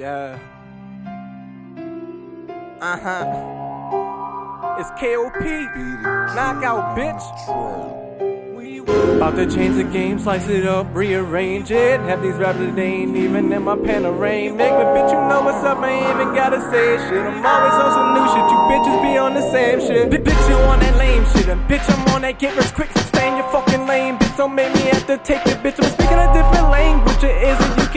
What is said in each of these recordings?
Yeah. Uh huh. It's KOP. Knockout, bitch. About to change the game, slice it up, rearrange it. Have these rappers that ain't even in my panorama. Make me bitch, you know what's up, I ain't even gotta say shit. I'm always on some new shit, you bitches be on the same shit. B- bitch, you on that lame shit, and bitch, I'm on that get rich quick, so stay in your fucking lane. Bitch, don't make me have to take it, bitch. I'm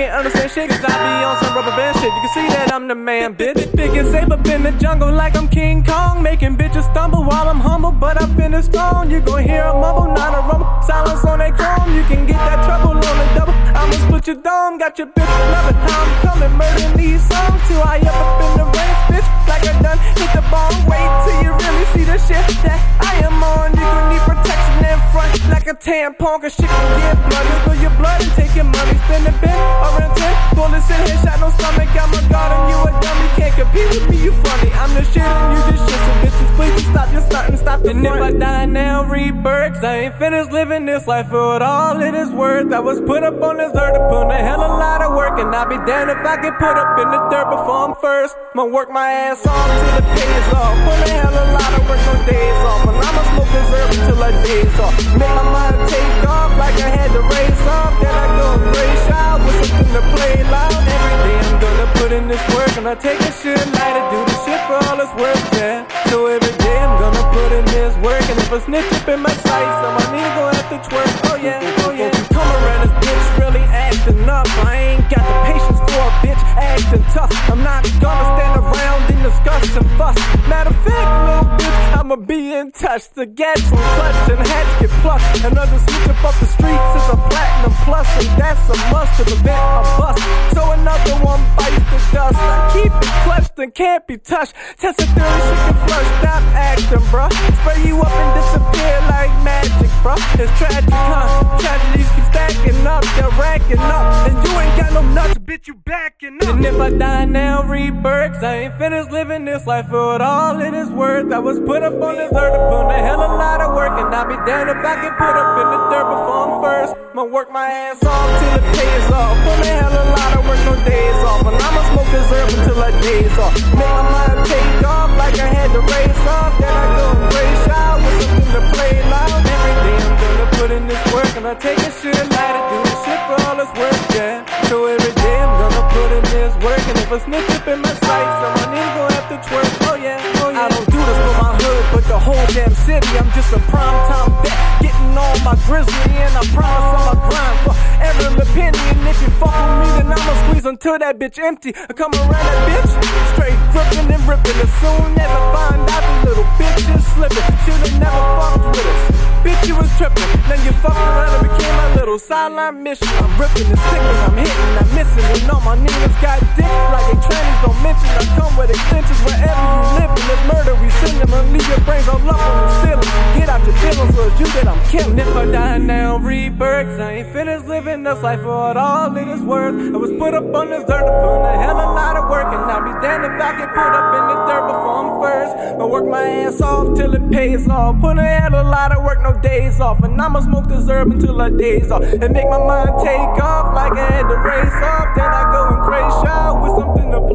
can't understand shit, cause I be on some rubber band shit. You can see that I'm the man, bitch. Big and safe up in the jungle like I'm King Kong, making bitches stumble while I'm humble, but I finish strong. You gon' hear a mumble, not a rumble. Silence on that chrome, you can get that trouble on the double. I'ma split your dome, got your bitch loving how I'm coming, murdering these songs. Too high up up in the range, bitch, like I done hit the bomb. Wait till you really see the shit that I am on. You gon' need protection in front, like a tampon, cause shit can get bloody. Spill your blood And if I die now, rebirth, I ain't finished living this life for what all it is worth. I was put up on this earth put a hell of a lot of work, and I'd be damned if I get put up in the dirt before I'm first. I'ma work my ass off till it pays off. Put a hell of a lot of work, no days off, and I'ma smoke this herb until I days off. Make my mind take off like I had to race off. Then I go gray shot with something to play loud. Every day I'm gonna put in this work, and I take a shit light to do the shit for all it's worth, yeah. A snitch up in my sights, so my nigga gon' have to twerk. Oh yeah, oh yeah. You come around this bitch really acting up. I ain't got the patience for a bitch acting tough. I'm not gonna stand around and discuss and fuss. Matter of fact, little bitch, I'ma be in touch. The will clutch and hats get plucked. Another sneak up the streets is a platinum plus, and that's a must to prevent a bust. So another one the dust. I keep it clutched and can't be touched. Test a theory, she can flush. Stop acting, bruh. Spray you up and disappear like magic, bruh. It's tragic, huh? Tragedies keep stacking up, they're racking up. And you ain't got no nuts, bitch, you backing up. And if I die now, rebirth, I ain't finished living this life for all it is worth. I was put up on this earth put a hell of a lot of work, and I'll be damned if I get put up in the dirt before I'm first. I'ma work my ass off till it pays off. Put a hell of a lot work, no days off. And I'ma smoke this herb until I days off. Make my mind take off like I had to race off. Then I go and gray shot with something to play loud. Every day I'm gonna put in this work, and I take a shit light to do the shit for all it's worth, yeah. So every day I'm gonna put in this work, and if a snitch up in my sights, so my nigga gon' have to twerk. Oh yeah, oh yeah. I don't do this for my hood, but the whole damn city. I'm just a prime time vet, getting on my grizzly, Until that bitch empty. I come around that bitch, straight gripping and ripping. As soon as I find out the little bitch is slipping, should've never fucked with us. Bitch, you was tripping. Then you fucked around and became my little sideline mission. I'm ripping and sticking, I'm hitting, I'm missing. And all my niggas got dick like they trannies don't mention. If I die now, rebirth, I ain't finished living this life for what all it is worth. I was put up on this dirt to put in a hell of a lot of work. And I'll be damned if I get put up in the dirt before I'm first. I work my ass off till it pays off. Put a hell of a lot of work, no days off. And I'ma smoke this herb until I days off. And make my mind take off like I had to race off. Then I go and crazy shot with something to.